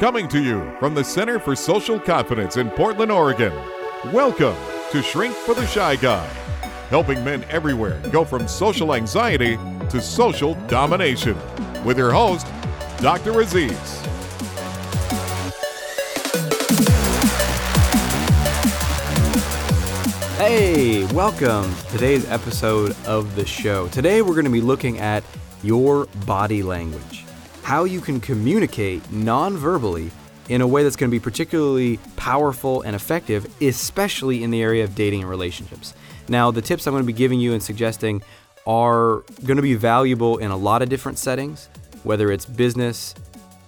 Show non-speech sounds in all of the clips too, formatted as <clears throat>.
Coming to you from the Center for Social Confidence in Portland, Oregon. Welcome to Shrink for the Shy Guy, helping men everywhere go from social anxiety to social domination. With your host, Dr. Aziz. Hey, welcome to today's episode of the show. Today we're going to be looking at your body language, how you can communicate non-verbally in a way that's going to be particularly powerful and effective, especially in the area of dating and relationships. Now, the tips I'm going to be giving you and suggesting are going to be valuable in a lot of different settings, whether it's business,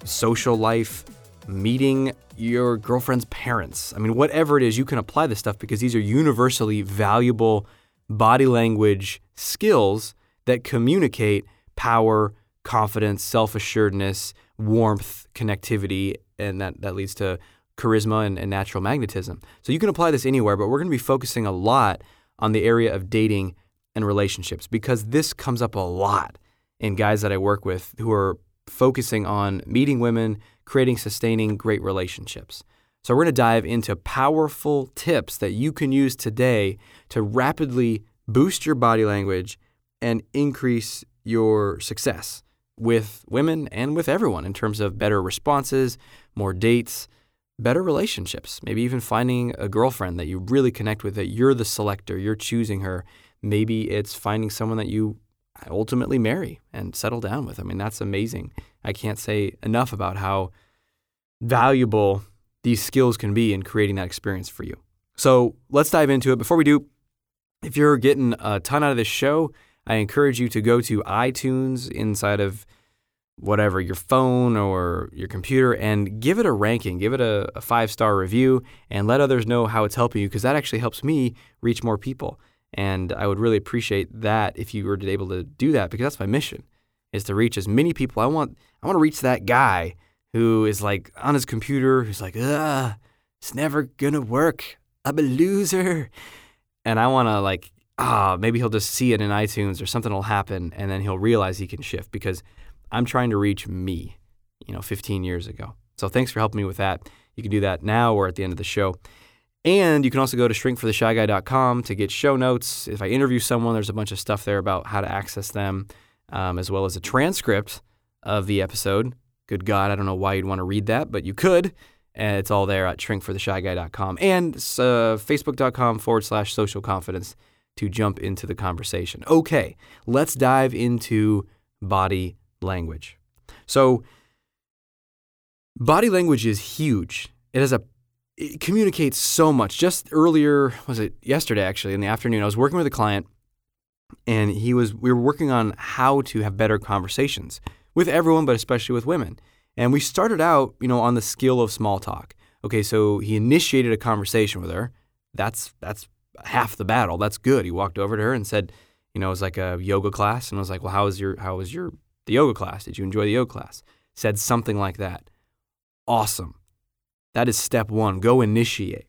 social life, meeting your girlfriend's parents. I mean, whatever it is, you can apply this stuff because these are universally valuable body language skills that communicate power, confidence, self assuredness, warmth, connectivity, and that, that leads to charisma and, and natural magnetism. So you can apply this anywhere, but we're going to be focusing a lot on the area of dating and relationships because this comes up a lot in guys that I work with who are focusing on meeting women, creating sustaining great relationships. So, we're going to dive into powerful tips that you can use today to rapidly boost your body language and increase your success with women and with everyone in terms of better responses, more dates, better relationships, maybe even finding a girlfriend that you really connect with, that you're the selector, you're choosing her. Maybe it's finding someone that you ultimately marry and settle down with. I mean, that's amazing. I can't say enough about how valuable these skills can be in creating that experience for you. So let's dive into it. Before we do, if you're getting a ton out of this show, I encourage you to go to iTunes inside of whatever your phone or your computer and give it a ranking, give it a, a five star review, and let others know how it's helping you because that actually helps me reach more people. And I would really appreciate that if you were able to do that because that's my mission is to reach as many people. I want I want to reach that guy who is like on his computer, who's like, ah, it's never gonna work. I'm a loser. And I wanna like, ah, maybe he'll just see it in iTunes or something will happen and then he'll realize he can shift because I'm trying to reach me, you know, 15 years ago. So thanks for helping me with that. You can do that now or at the end of the show. And you can also go to shrinkfortheshyguy.com to get show notes. If I interview someone, there's a bunch of stuff there about how to access them, um, as well as a transcript of the episode. Good God, I don't know why you'd want to read that, but you could. And it's all there at shrinkfortheshyguy.com and uh, facebook.com forward slash social confidence to jump into the conversation. Okay, let's dive into body language. So, body language is huge. It has a it communicates so much. Just earlier, was it yesterday actually in the afternoon, I was working with a client and he was we were working on how to have better conversations with everyone but especially with women. And we started out, you know, on the skill of small talk. Okay, so he initiated a conversation with her. That's that's half the battle. That's good. He walked over to her and said, you know, it was like a yoga class and I was like, "Well, how was your how was your the yoga class? Did you enjoy the yoga class?" Said something like that. Awesome. That is step one. Go initiate.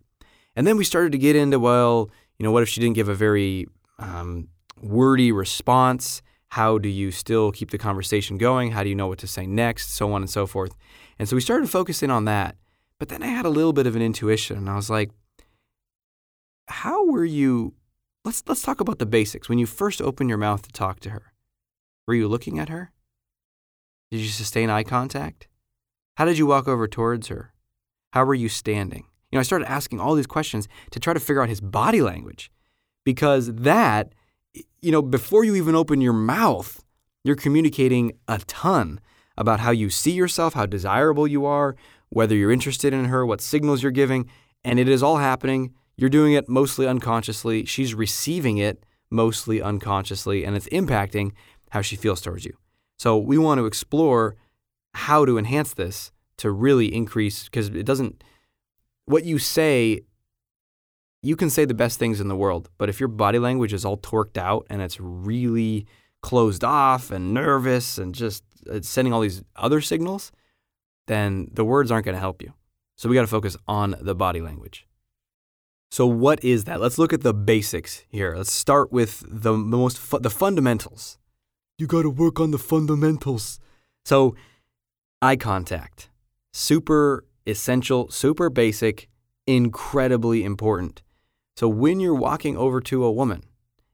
And then we started to get into, well, you know, what if she didn't give a very um, wordy response? How do you still keep the conversation going? How do you know what to say next? So on and so forth. And so we started focusing on that. But then I had a little bit of an intuition and I was like, how were you? Let's, let's talk about the basics. When you first opened your mouth to talk to her, were you looking at her? Did you sustain eye contact? How did you walk over towards her? How were you standing? You know, I started asking all these questions to try to figure out his body language because that, you know, before you even open your mouth, you're communicating a ton about how you see yourself, how desirable you are, whether you're interested in her, what signals you're giving, and it is all happening. You're doing it mostly unconsciously. She's receiving it mostly unconsciously, and it's impacting how she feels towards you. So we want to explore how to enhance this to really increase because it doesn't what you say you can say the best things in the world but if your body language is all torqued out and it's really closed off and nervous and just sending all these other signals then the words aren't going to help you so we got to focus on the body language so what is that? Let's look at the basics here. Let's start with the, most fu- the fundamentals. You got to work on the fundamentals. So eye contact. Super essential, super basic, incredibly important. So when you're walking over to a woman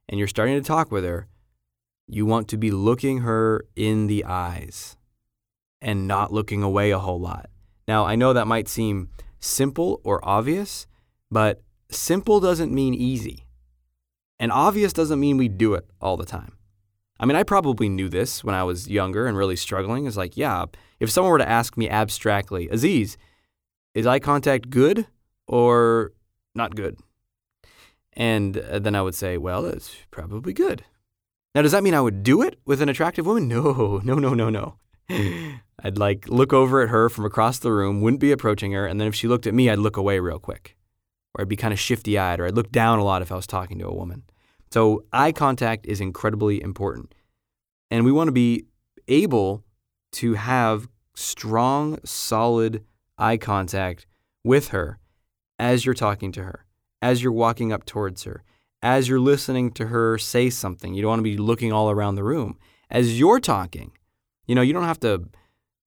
and you're starting to talk with her, you want to be looking her in the eyes and not looking away a whole lot. Now, I know that might seem simple or obvious, but simple doesn't mean easy. And obvious doesn't mean we do it all the time. I mean, I probably knew this when I was younger and really struggling. It's like, yeah, if someone were to ask me abstractly, Aziz, is eye contact good or not good? And uh, then I would say, well, it's probably good. Now, does that mean I would do it with an attractive woman? No, no, no, no, no. I'd like look over at her from across the room, wouldn't be approaching her, and then if she looked at me, I'd look away real quick. Or I'd be kind of shifty eyed, or I'd look down a lot if I was talking to a woman. So, eye contact is incredibly important. And we want to be able to have strong, solid eye contact with her as you're talking to her, as you're walking up towards her, as you're listening to her say something. You don't want to be looking all around the room. As you're talking, you know, you don't have to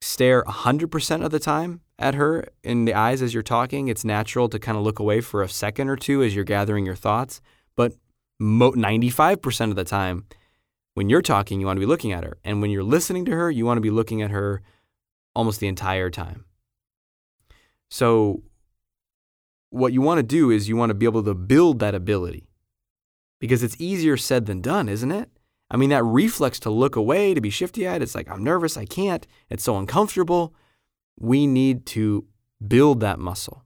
stare 100% of the time at her in the eyes as you're talking. It's natural to kind of look away for a second or two as you're gathering your thoughts. But 95% of the time, when you're talking, you want to be looking at her. And when you're listening to her, you want to be looking at her almost the entire time. So, what you want to do is you want to be able to build that ability because it's easier said than done, isn't it? I mean, that reflex to look away, to be shifty eyed, it's like, I'm nervous, I can't, it's so uncomfortable. We need to build that muscle.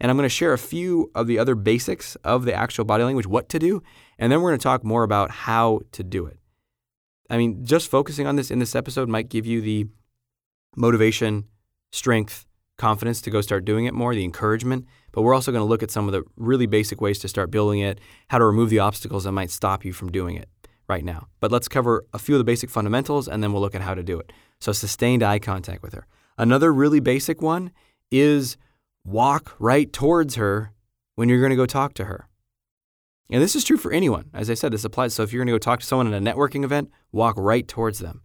And I'm going to share a few of the other basics of the actual body language, what to do, and then we're going to talk more about how to do it. I mean, just focusing on this in this episode might give you the motivation, strength, confidence to go start doing it more, the encouragement. But we're also going to look at some of the really basic ways to start building it, how to remove the obstacles that might stop you from doing it right now. But let's cover a few of the basic fundamentals and then we'll look at how to do it. So, sustained eye contact with her. Another really basic one is walk right towards her when you're going to go talk to her. And this is true for anyone. As I said, this applies. So, if you're going to go talk to someone at a networking event, walk right towards them.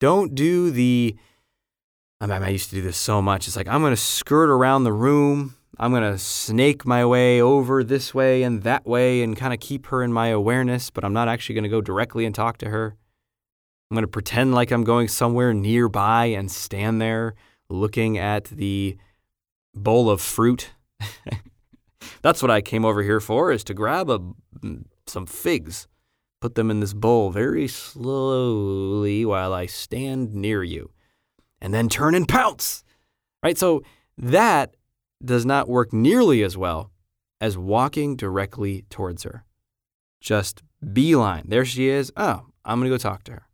Don't do the, I, mean, I used to do this so much. It's like, I'm going to skirt around the room I'm going to snake my way over this way and that way and kind of keep her in my awareness, but I'm not actually going to go directly and talk to her. I'm going to pretend like I'm going somewhere nearby and stand there looking at the bowl of fruit. <laughs> That's what I came over here for is to grab a mm, some figs, put them in this bowl very slowly while I stand near you, and then turn and pounce. Right? So that does not work nearly as well as walking directly towards her. Just beeline. There she is. Oh, I'm going to go talk to her.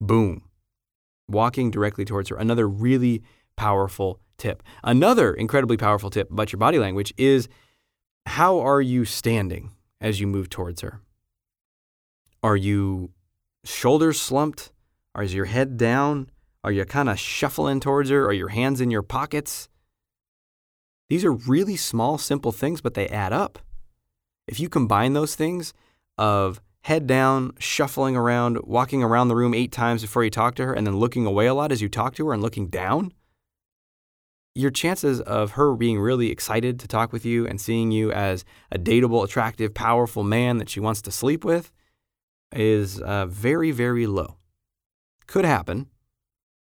Boom. Walking directly towards her. Another really powerful tip. Another incredibly powerful tip about your body language is how are you standing as you move towards her? Are you shoulders slumped? Is your head down? Are you kind of shuffling towards her? Are your hands in your pockets? These are really small, simple things, but they add up. If you combine those things of head down, shuffling around, walking around the room eight times before you talk to her, and then looking away a lot as you talk to her and looking down, your chances of her being really excited to talk with you and seeing you as a dateable, attractive, powerful man that she wants to sleep with is uh, very, very low. Could happen,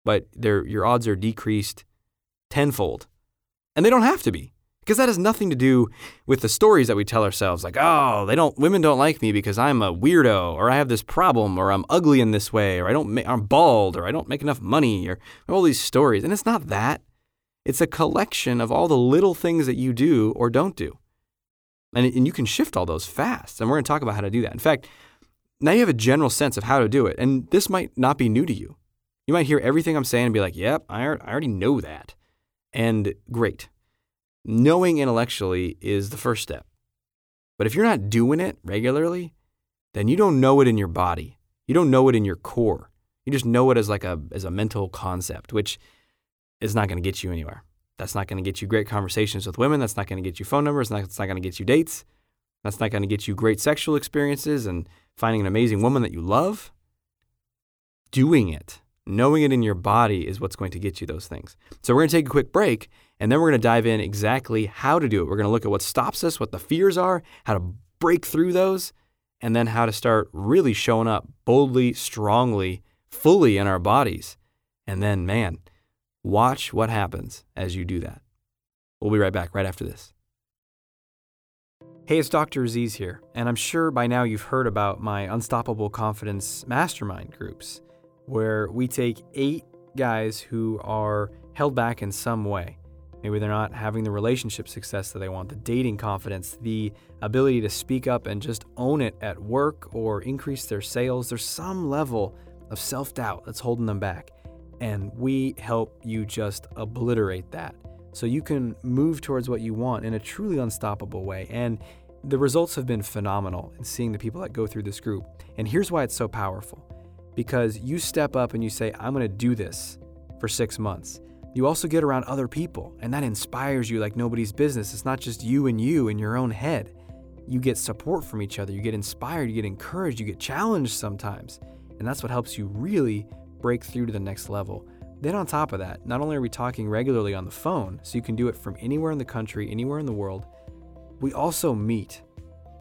but your odds are decreased tenfold and they don't have to be. Because that has nothing to do with the stories that we tell ourselves, like, oh, they don't, women don't like me because I'm a weirdo, or I have this problem, or I'm ugly in this way, or I don't, ma- I'm bald, or I don't make enough money, or all these stories. And it's not that. It's a collection of all the little things that you do or don't do. And, and you can shift all those fast. And we're going to talk about how to do that. In fact, now you have a general sense of how to do it. And this might not be new to you. You might hear everything I'm saying and be like, yep, I already know that. And great. Knowing intellectually is the first step. But if you're not doing it regularly, then you don't know it in your body. You don't know it in your core. You just know it as like a as a mental concept, which is not going to get you anywhere. That's not going to get you great conversations with women. That's not going to get you phone numbers. That's not going to get you dates. That's not going to get you great sexual experiences and finding an amazing woman that you love. Doing it Knowing it in your body is what's going to get you those things. So we're going to take a quick break and then we're going to dive in exactly how to do it. We're going to look at what stops us, what the fears are, how to break through those, and then how to start really showing up boldly, strongly, fully in our bodies. And then, man, watch what happens as you do that. We'll be right back right after this. Hey, it's Dr. Aziz here, and I'm sure by now you've heard about my Unstoppable Confidence Mastermind groups, where we take eight guys who are held back in some way. Maybe they're not having the relationship success that they want, the dating confidence, the ability to speak up and just own it at work or increase their sales. There's some level of self doubt that's holding them back. And we help you just obliterate that so you can move towards what you want in a truly unstoppable way. And the results have been phenomenal in seeing the people that go through this group. And here's why it's so powerful because you step up and you say, I'm going to do this for six months. You also get around other people, and that inspires you like nobody's business. It's not just you and you in your own head. You get support from each other, you get inspired, you get encouraged, you get challenged sometimes. And that's what helps you really break through to the next level. Then, on top of that, not only are we talking regularly on the phone, so you can do it from anywhere in the country, anywhere in the world, we also meet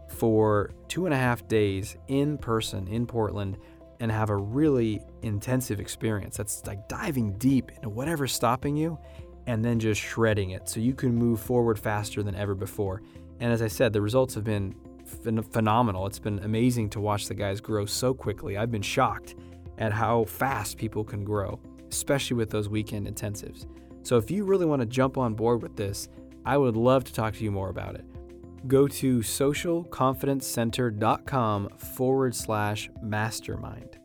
for two and a half days in person in Portland and have a really intensive experience that's like diving deep into whatever's stopping you and then just shredding it so you can move forward faster than ever before. And as I said, the results have been ph- phenomenal. It's been amazing to watch the guys grow so quickly. I've been shocked at how fast people can grow, especially with those weekend intensives. So if you really want to jump on board with this, I would love to talk to you more about it go to socialconfidencecenter.com forward slash mastermind.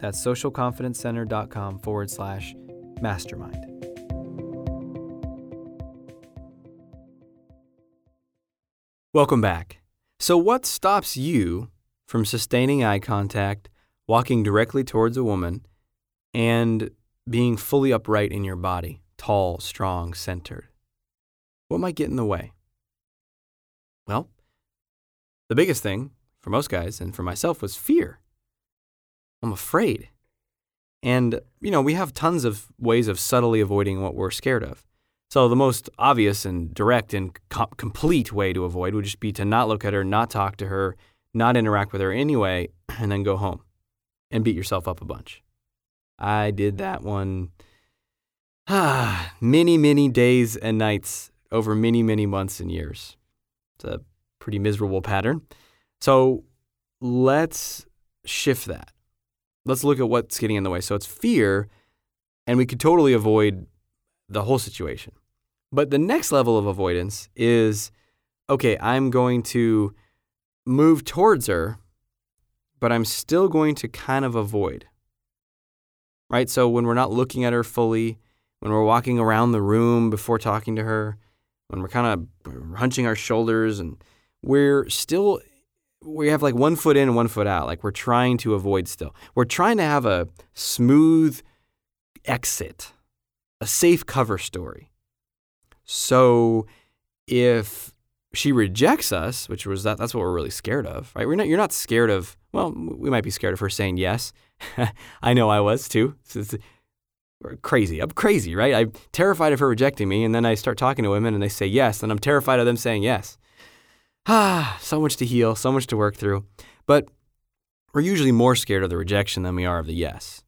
That's socialconfidencecenter.com forward slash mastermind. Welcome back. So, what stops you from sustaining eye contact, walking directly towards a woman, and being fully upright in your body, tall, strong, centered? What might get in the way? Well, the biggest thing for most guys and for myself was fear. I'm afraid. And, you know, we have tons of ways of subtly avoiding what we're scared of. So, the most obvious and direct and co- complete way to avoid would just be to not look at her, not talk to her, not interact with her anyway, <clears throat> and then go home and beat yourself up a bunch. I did that one ah, <sighs> many, many days and nights over many, many months and years. It's a pretty miserable pattern. So let's shift that. Let's look at what's getting in the way. So it's fear, and we could totally avoid the whole situation. But the next level of avoidance is okay, I'm going to move towards her, but I'm still going to kind of avoid. Right? So when we're not looking at her fully, when we're walking around the room before talking to her, when we're kind of hunching our shoulders and we're still we have like one foot in and one foot out like we're trying to avoid still. We're trying to have a smooth exit a safe cover story. So if she rejects us which was that that's what we're really scared of right? We're not you're not scared of well we might be scared of her saying yes. <laughs> I know i was too crazy. I'm crazy, right? I'm terrified of her rejecting me, and then I start talking to women and they say yes, and I'm terrified of them saying yes. Ah, <sighs> so much to heal, so much to work through. But we're usually more scared of the rejection than we are of the yes.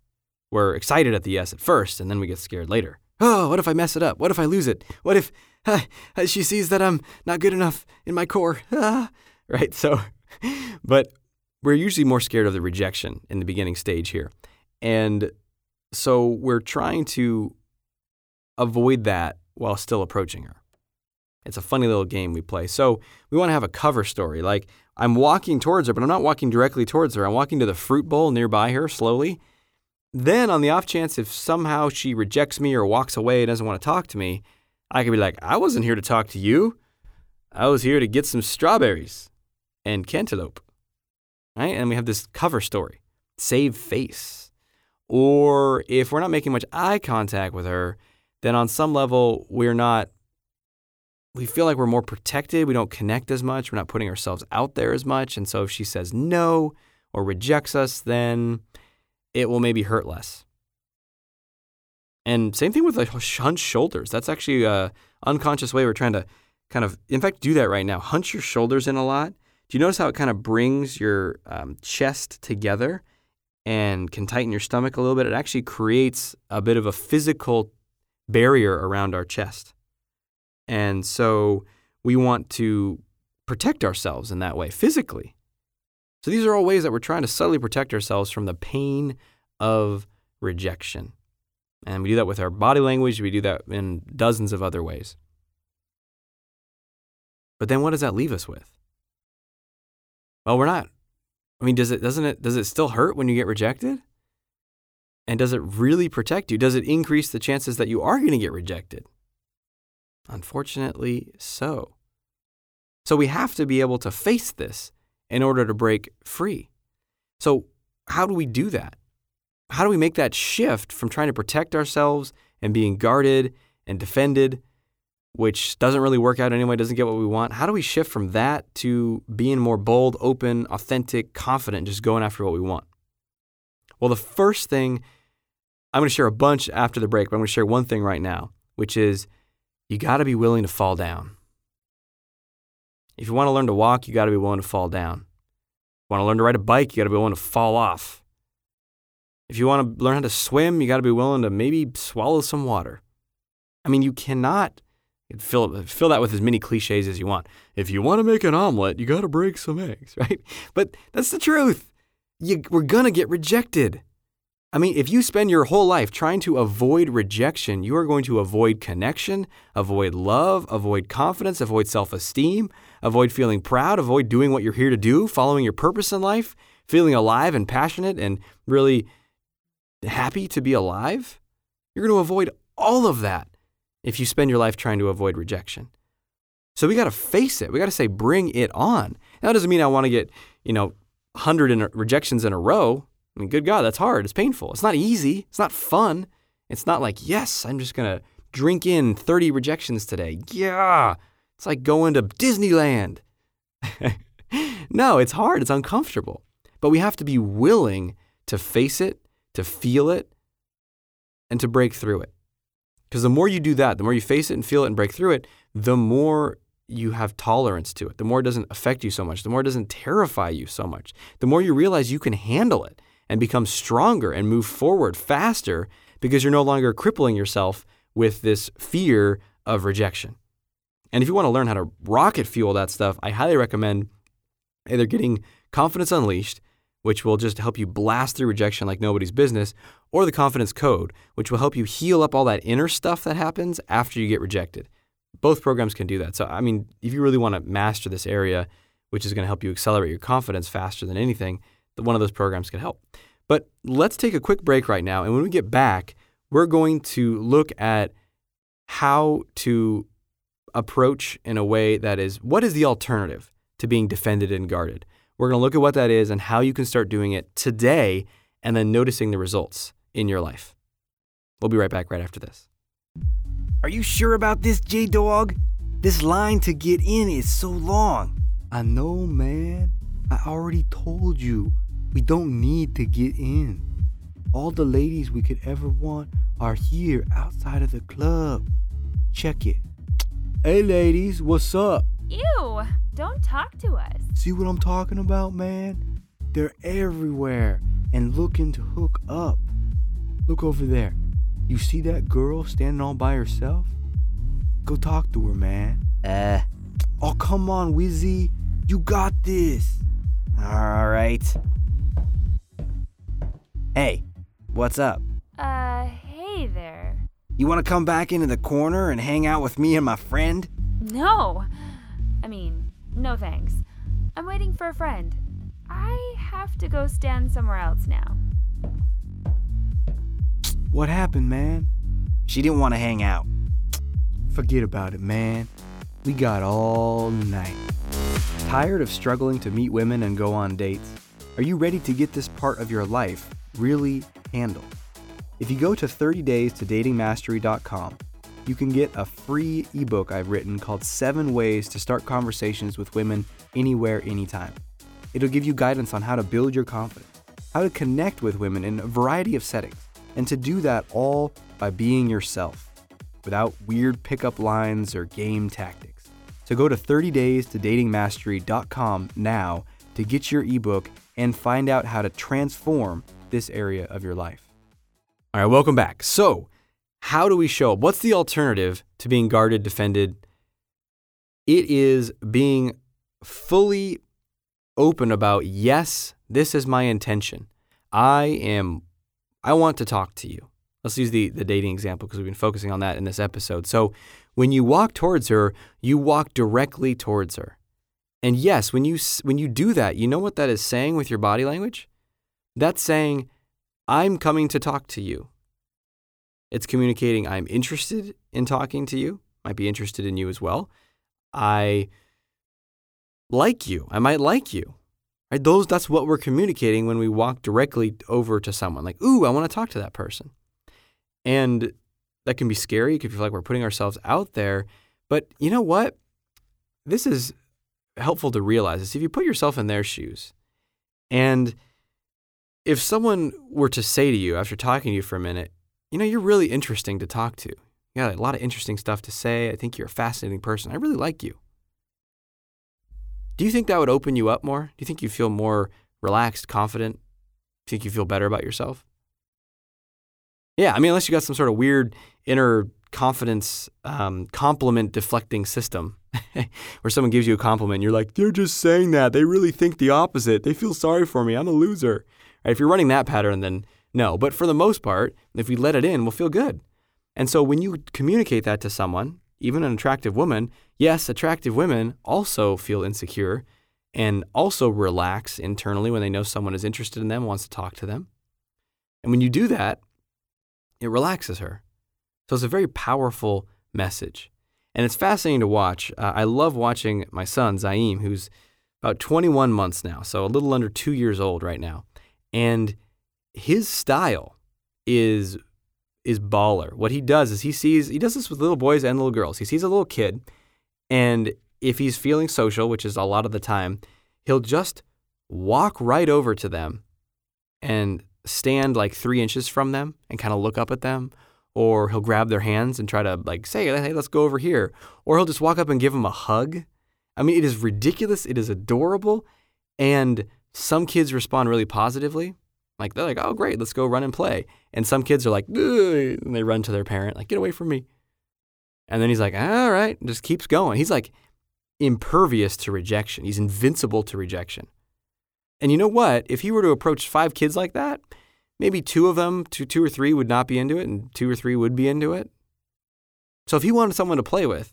We're excited at the yes at first, and then we get scared later. <gasps> Oh, what if I mess it up? What if I lose it? What if uh, <sighs> she sees that I'm not good enough in my core? Ah, <laughs> right? So, <laughs> but we're usually more scared of the rejection in the beginning stage here. And so we're trying to avoid that while still approaching her. It's a funny little game we play. So we want to have a cover story. Like I'm walking towards her, but I'm not walking directly towards her. I'm walking to the fruit bowl nearby her slowly. Then, on the off chance if somehow she rejects me or walks away and doesn't want to talk to me, I could be like, I wasn't here to talk to you. I was here to get some strawberries and cantaloupe. Right? And we have this cover story save face. Or if we're not making much eye contact with her, then on some level, we're not, we feel like we're more protected. We don't connect as much. We're not putting ourselves out there as much. And so if she says no or rejects us, then it will maybe hurt less. And same thing with like hunched shoulders. That's actually a unconscious way we're trying to kind of, in fact, do that right now. Hunch your shoulders in a lot. Do you notice how it kind of brings your um, chest together and can tighten your stomach a little bit? It actually creates a bit of a physical barrier around our chest. And so we want to protect ourselves in that way physically. So these are all ways that we're trying to subtly protect ourselves from the pain of rejection. And we do that with our body language, we do that in dozens of other ways. But then what does that leave us with? Well, we're not I mean, does it doesn't it does it still hurt when you get rejected? And does it really protect you? Does it increase the chances that you are going to get rejected? Unfortunately, so. So we have to be able to face this in order to break free. So, how do we do that? How do we make that shift from trying to protect ourselves and being guarded and defended, which doesn't really work out anyway, doesn't get what we want? How do we shift from that to being more bold, open, authentic, confident, just going after what we want? Well, the first thing, I'm going to share a bunch after the break, but I'm going to share one thing right now, which is you got to be willing to fall down. If you want to learn to walk, you got to be willing to fall down. If you want to learn to ride a bike, you got to be willing to fall off. If you want to learn how to swim, you got to be willing to maybe swallow some water. I mean, you cannot fill fill that with as many cliches as you want. If you want to make an omelet, you got to break some eggs, <laughs> right? But that's the truth. You, we're gonna get rejected. I mean, if you spend your whole life trying to avoid rejection, you are going to avoid connection, avoid love, avoid confidence, avoid self esteem, avoid feeling proud, avoid doing what you're here to do, following your purpose in life, feeling alive and passionate and really happy to be alive. You're going to avoid all of that if you spend your life trying to avoid rejection. So we got to face it. We got to say, bring it on. That doesn't mean I want to get, you know, 100 in rejections in a row. I mean, good God, that's hard. It's painful. It's not easy. It's not fun. It's not like, yes, I'm just going to drink in 30 rejections today. Yeah. It's like going to Disneyland. <laughs> no, it's hard. It's uncomfortable. But we have to be willing to face it, to feel it, and to break through it. Because the more you do that, the more you face it and feel it and break through it, the more you have tolerance to it, the more it doesn't affect you so much, the more it doesn't terrify you so much, the more you realize you can handle it and become stronger and move forward faster because you're no longer crippling yourself with this fear of rejection. And if you want to learn how to rocket fuel that stuff, I highly recommend either getting Confidence Unleashed, which will just help you blast through rejection like nobody's business, or the Confidence Code, which will help you heal up all that inner stuff that happens after you get rejected. Both programs can do that. So, I mean, if you really want to master this area, which is going to help you accelerate your confidence faster than anything, one of those programs can help. But let's take a quick break right now. And when we get back, we're going to look at how to approach in a way that is what is the alternative to being defended and guarded? We're going to look at what that is and how you can start doing it today and then noticing the results in your life. We'll be right back right after this. Are you sure about this, J Dog? This line to get in is so long. I know, man. I already told you. We don't need to get in. All the ladies we could ever want are here outside of the club. Check it. Hey, ladies, what's up? Ew, don't talk to us. See what I'm talking about, man? They're everywhere and looking to hook up. Look over there. You see that girl standing all by herself? Go talk to her, man. Uh. Oh, come on, Wizzy. You got this. All right. Hey, what's up? Uh, hey there. You want to come back into the corner and hang out with me and my friend? No. I mean, no thanks. I'm waiting for a friend. I have to go stand somewhere else now. What happened, man? She didn't want to hang out. Forget about it, man. We got all night. Tired of struggling to meet women and go on dates? Are you ready to get this part of your life really handled? If you go to 30days to datingmastery.com, you can get a free ebook I've written called 7 Ways to Start Conversations with Women Anywhere, Anytime. It'll give you guidance on how to build your confidence, how to connect with women in a variety of settings, and to do that all by being yourself without weird pickup lines or game tactics. So go to 30days to datingmastery.com now to get your ebook and find out how to transform this area of your life. All right, welcome back. So, how do we show up? What's the alternative to being guarded, defended? It is being fully open about, yes, this is my intention. I am, I want to talk to you. Let's use the, the dating example because we've been focusing on that in this episode. So when you walk towards her, you walk directly towards her. And yes, when you, when you do that, you know what that is saying with your body language? That's saying, I'm coming to talk to you. It's communicating, I'm interested in talking to you, might be interested in you as well. I like you. I might like you. Right? Those that's what we're communicating when we walk directly over to someone. Like, ooh, I want to talk to that person. And that can be scary. It can feel like we're putting ourselves out there. But you know what? This is helpful to realize is if you put yourself in their shoes and if someone were to say to you after talking to you for a minute, you know, you're really interesting to talk to. You got a lot of interesting stuff to say. I think you're a fascinating person. I really like you. Do you think that would open you up more? Do you think you feel more relaxed, confident? Do you think you feel better about yourself? Yeah, I mean, unless you got some sort of weird inner confidence um, compliment deflecting system <laughs> where someone gives you a compliment and you're like, they're just saying that. They really think the opposite. They feel sorry for me. I'm a loser. Right? If you're running that pattern, then no. But for the most part, if we let it in, we'll feel good. And so when you communicate that to someone, even an attractive woman, yes, attractive women also feel insecure and also relax internally when they know someone is interested in them, wants to talk to them. And when you do that, it relaxes her. So it's a very powerful message. And it's fascinating to watch. Uh, I love watching my son, Zaim, who's about 21 months now, so a little under two years old right now. And his style is is baller. What he does is he sees he does this with little boys and little girls. He sees a little kid, and if he's feeling social, which is a lot of the time, he'll just walk right over to them and stand like three inches from them and kind of look up at them. Or he'll grab their hands and try to like say, hey, let's go over here. Or he'll just walk up and give them a hug. I mean, it is ridiculous. It is adorable. And some kids respond really positively. Like they're like, oh great, let's go run and play. And some kids are like, and they run to their parent, like, get away from me. And then he's like, all right, just keeps going. He's like impervious to rejection. He's invincible to rejection. And you know what? If he were to approach five kids like that, maybe two of them, two, two or three would not be into it, and two or three would be into it. So if he wanted someone to play with,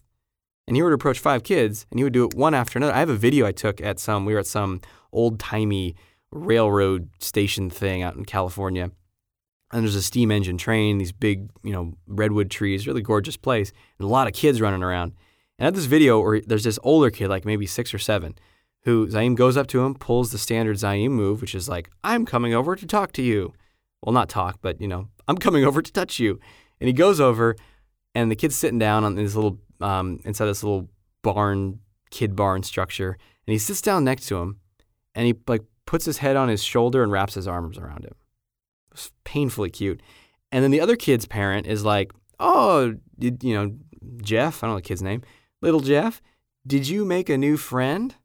and he were to approach five kids, and he would do it one after another. I have a video I took at some, we were at some old timey railroad station thing out in California. And there's a steam engine train, these big, you know, redwood trees, really gorgeous place, and a lot of kids running around. And at this video where there's this older kid, like maybe six or seven, who Zaim goes up to him, pulls the standard Zaim move, which is like, I'm coming over to talk to you. Well, not talk, but, you know, I'm coming over to touch you. And he goes over, and the kid's sitting down on this little, um, inside this little barn, kid barn structure. And he sits down next to him, and he like puts his head on his shoulder and wraps his arms around him. It's painfully cute. And then the other kid's parent is like, "Oh, did, you know, Jeff? I don't know the kid's name. Little Jeff, did you make a new friend?"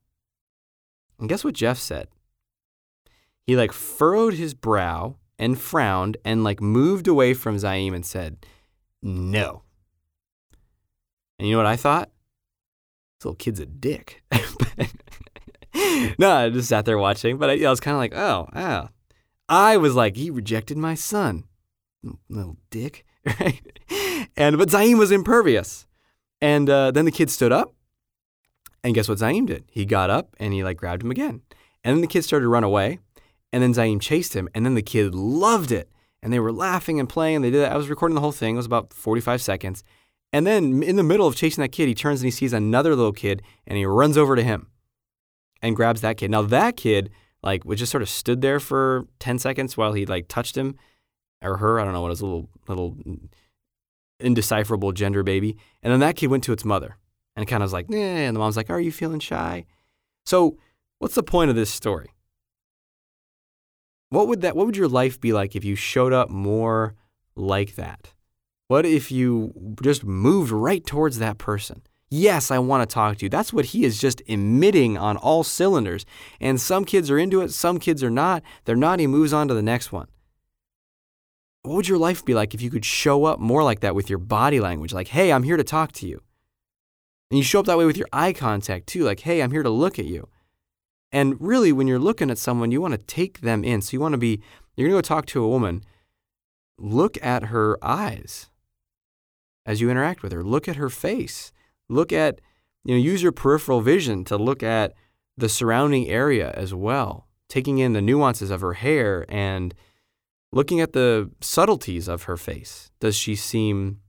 And guess what Jeff said? He like furrowed his brow and frowned and like moved away from Zaim and said, "No." And you know what I thought? This little kid's a dick. <laughs> <laughs> no, I just sat there watching, but I, I was kind of like, oh, oh. I was like, he rejected my son, little dick, <laughs> right? And but Zaim was impervious, and uh, then the kid stood up, and guess what Zaim did? He got up and he like grabbed him again, and then the kid started to run away, and then Zaim chased him, and then the kid loved it, and they were laughing and playing. They did that. I was recording the whole thing. It was about 45 seconds. And then in the middle of chasing that kid, he turns and he sees another little kid and he runs over to him and grabs that kid. Now that kid like was just sort of stood there for 10 seconds while he like touched him or her, I don't know what his little little indecipherable gender baby. And then that kid went to its mother and kind of was like, "Nah," and the mom's like, "Are you feeling shy?" So, what's the point of this story? What would that what would your life be like if you showed up more like that? What if you just moved right towards that person? Yes, I want to talk to you. That's what he is just emitting on all cylinders. And some kids are into it, some kids are not. They're not, he moves on to the next one. What would your life be like if you could show up more like that with your body language? Like, hey, I'm here to talk to you. And you show up that way with your eye contact too, like, hey, I'm here to look at you. And really, when you're looking at someone, you want to take them in. So you want to be, you're going to go talk to a woman, look at her eyes as you interact with her, look at her face, look at, you know, use your peripheral vision to look at the surrounding area as well, taking in the nuances of her hair and looking at the subtleties of her face. Does she seem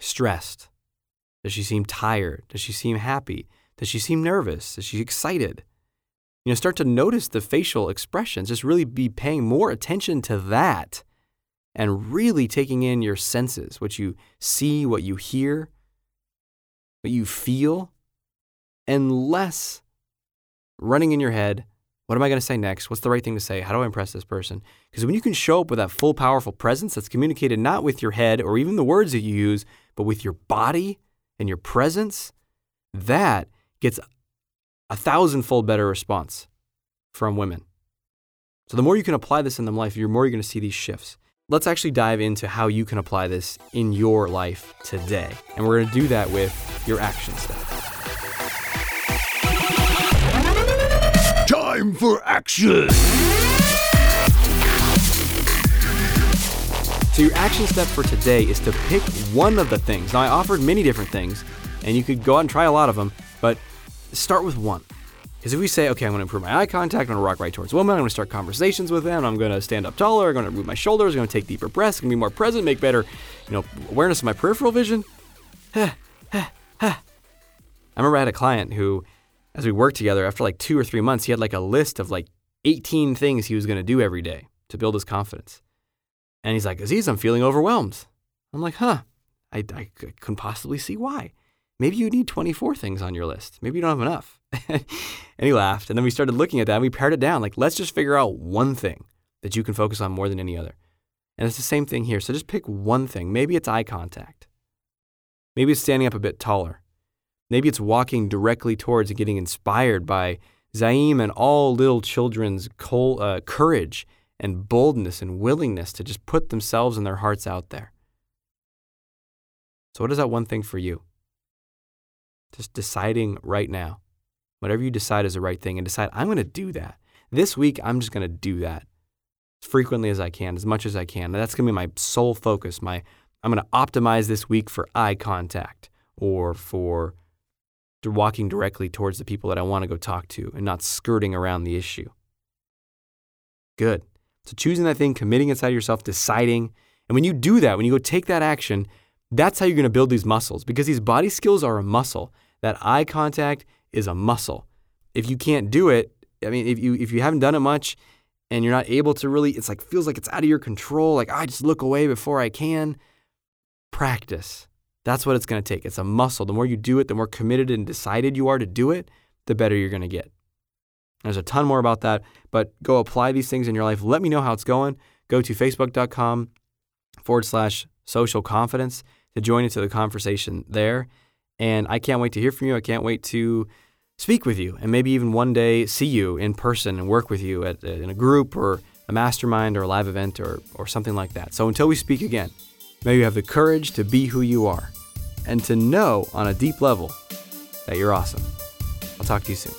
stressed? Does she seem tired? Does she seem happy? Does she seem nervous? Is she excited? You know, start to notice the facial expressions. Just really be paying more attention to that and really taking in your senses, what you see, what you hear, what you feel, and less running in your head. What am I going to say next? What's the right thing to say? How do I impress this person? Because when you can show up with that full, powerful presence that's communicated not with your head or even the words that you use, but with your body and your presence, that gets a thousandfold better response from women. So the more you can apply this in the life, the more you're going to see these shifts. Let's actually dive into how you can apply this in your life today. And we're going to do that with your action step. Time for action! So your action step for today is to pick one of the things. Now I offered many different things, and you could go out and try a lot of them, but start with one. Because if we say, okay, I'm going to improve my eye contact, I'm going to walk right towards women, I'm going to start conversations with them, I'm going to stand up taller, I'm going to move my shoulders, I'm going to take deeper breaths, I'm going to be more present, make better, you know, awareness of my peripheral vision. <sighs> I remember I had a client who, as we worked together, after like two or three months, he had like a list of like 18 things he was going to do every day to build his confidence. And he's like, Aziz, I'm feeling overwhelmed. I'm like, huh, I, I couldn't possibly see why. Maybe you need 24 things on your list. Maybe you don't have enough. <laughs> and he laughed. And then we started looking at that and we pared it down. Like, let's just figure out one thing that you can focus on more than any other. And it's the same thing here. So just pick one thing. Maybe it's eye contact. Maybe it's standing up a bit taller. Maybe it's walking directly towards and getting inspired by Zaim and all little children's col- uh, courage and boldness and willingness to just put themselves and their hearts out there. So, what is that one thing for you? Just deciding right now, whatever you decide is the right thing, and decide, I'm going to do that. This week, I'm just going to do that as frequently as I can, as much as I can. That's going to be my sole focus. My, I'm going to optimize this week for eye contact or for walking directly towards the people that I want to go talk to and not skirting around the issue. Good. So choosing that thing, committing inside yourself, deciding. And when you do that, when you go take that action, that's how you're going to build these muscles because these body skills are a muscle. That eye contact is a muscle. If you can't do it, I mean, if you if you haven't done it much and you're not able to really, it's like feels like it's out of your control. Like I just look away before I can. Practice. That's what it's going to take. It's a muscle. The more you do it, the more committed and decided you are to do it, the better you're going to get. There's a ton more about that, but go apply these things in your life. Let me know how it's going. Go to facebook.com forward slash social confidence to join into the conversation there. And I can't wait to hear from you. I can't wait to speak with you and maybe even one day see you in person and work with you at, uh, in a group or a mastermind or a live event or, or something like that. So until we speak again, may you have the courage to be who you are and to know on a deep level that you're awesome. I'll talk to you soon.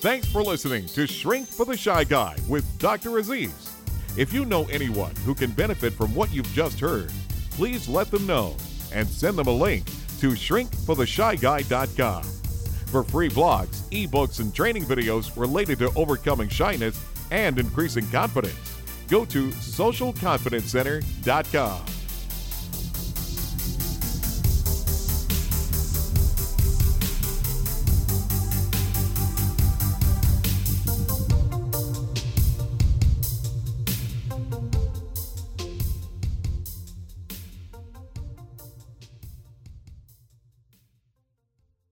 Thanks for listening to Shrink for the Shy Guy with Dr. Aziz. If you know anyone who can benefit from what you've just heard, please let them know and send them a link to shrinkfortheshyguy.com. For free blogs, ebooks, and training videos related to overcoming shyness and increasing confidence, go to socialconfidencecenter.com.